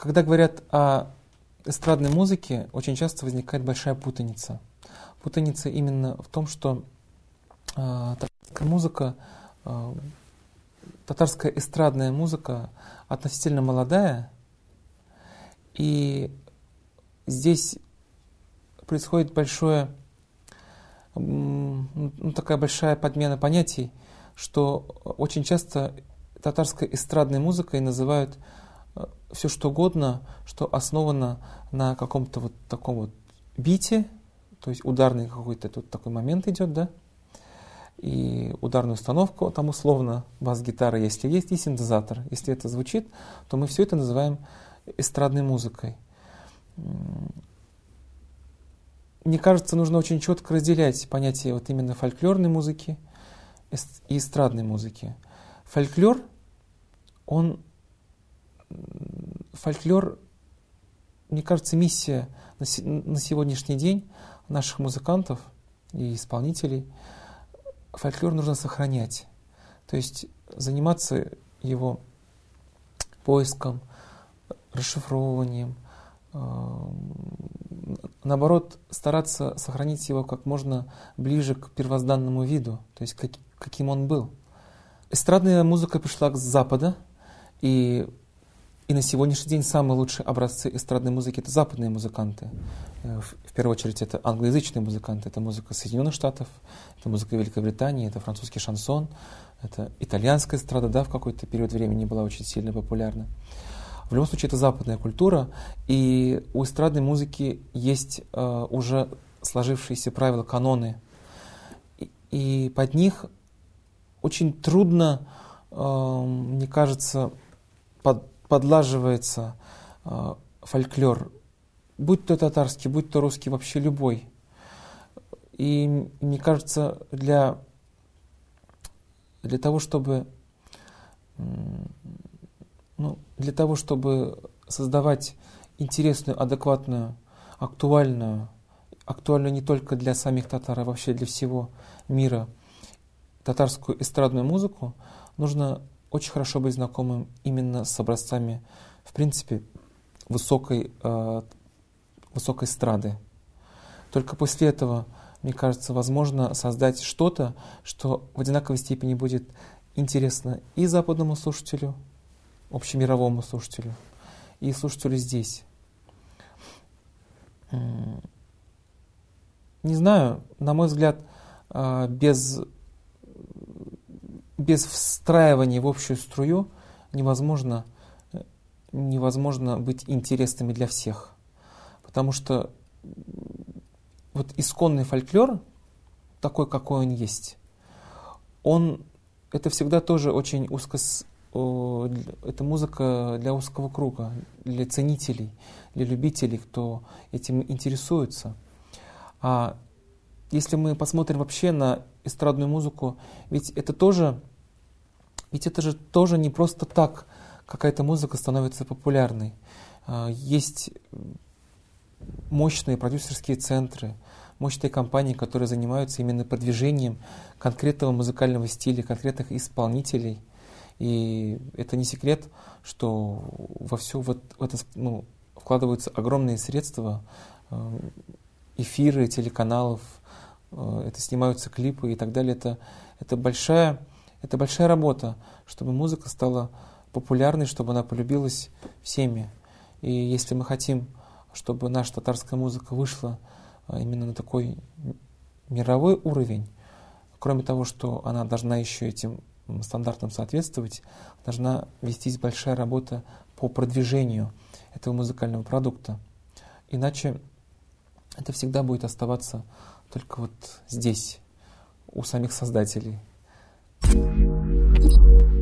когда говорят о эстрадной музыке, очень часто возникает большая путаница. Путаница именно в том, что э, татарская музыка, э, татарская эстрадная музыка относительно молодая, и здесь происходит большое, ну, такая большая подмена понятий, что очень часто татарской эстрадной музыкой называют все что угодно, что основано на каком-то вот таком вот бите, то есть ударный какой-то тут такой момент идет, да, и ударную установку, там условно бас-гитара, если есть, и синтезатор. Если это звучит, то мы все это называем эстрадной музыкой. Мне кажется, нужно очень четко разделять понятие вот именно фольклорной музыки и эстрадной музыки. Фольклор, он, фольклор, мне кажется, миссия на, сегодняшний день наших музыкантов и исполнителей – фольклор нужно сохранять. То есть заниматься его поиском, расшифровыванием, э, наоборот, стараться сохранить его как можно ближе к первозданному виду, то есть как, каким он был. Эстрадная музыка пришла с Запада, и и на сегодняшний день самые лучшие образцы эстрадной музыки это западные музыканты. Э, в первую очередь это англоязычные музыканты, это музыка Соединенных Штатов, это музыка Великобритании, это французский шансон, это итальянская эстрада, да, в какой-то период времени была очень сильно популярна. В любом случае это западная культура, и у эстрадной музыки есть э, уже сложившиеся правила, каноны, и, и под них очень трудно, э, мне кажется, под, подлаживается э, фольклор, будь то татарский, будь то русский, вообще любой. И мне кажется, для, для того, чтобы ну, для того, чтобы создавать интересную, адекватную, актуальную, актуальную не только для самих татар, а вообще для всего мира татарскую эстрадную музыку, нужно очень хорошо быть знакомым именно с образцами, в принципе, высокой, э, высокой страды. Только после этого, мне кажется, возможно создать что-то, что в одинаковой степени будет интересно и западному слушателю, общемировому слушателю, и слушателю здесь. Не знаю, на мой взгляд, э, без без встраивания в общую струю невозможно, невозможно быть интересными для всех. Потому что вот исконный фольклор, такой, какой он есть, он это всегда тоже очень узко, это музыка для узкого круга, для ценителей, для любителей, кто этим интересуется. А если мы посмотрим вообще на эстрадную музыку, ведь это тоже ведь это же тоже не просто так какая-то музыка становится популярной. А, есть мощные продюсерские центры, мощные компании, которые занимаются именно продвижением конкретного музыкального стиля, конкретных исполнителей. И это не секрет, что во все вот это ну, вкладываются огромные средства, а, эфиры телеканалов, а, это снимаются клипы и так далее. Это, это большая это большая работа, чтобы музыка стала популярной, чтобы она полюбилась всеми. И если мы хотим, чтобы наша татарская музыка вышла а, именно на такой мировой уровень, кроме того, что она должна еще этим стандартам соответствовать, должна вестись большая работа по продвижению этого музыкального продукта. Иначе это всегда будет оставаться только вот здесь, у самих создателей. thank you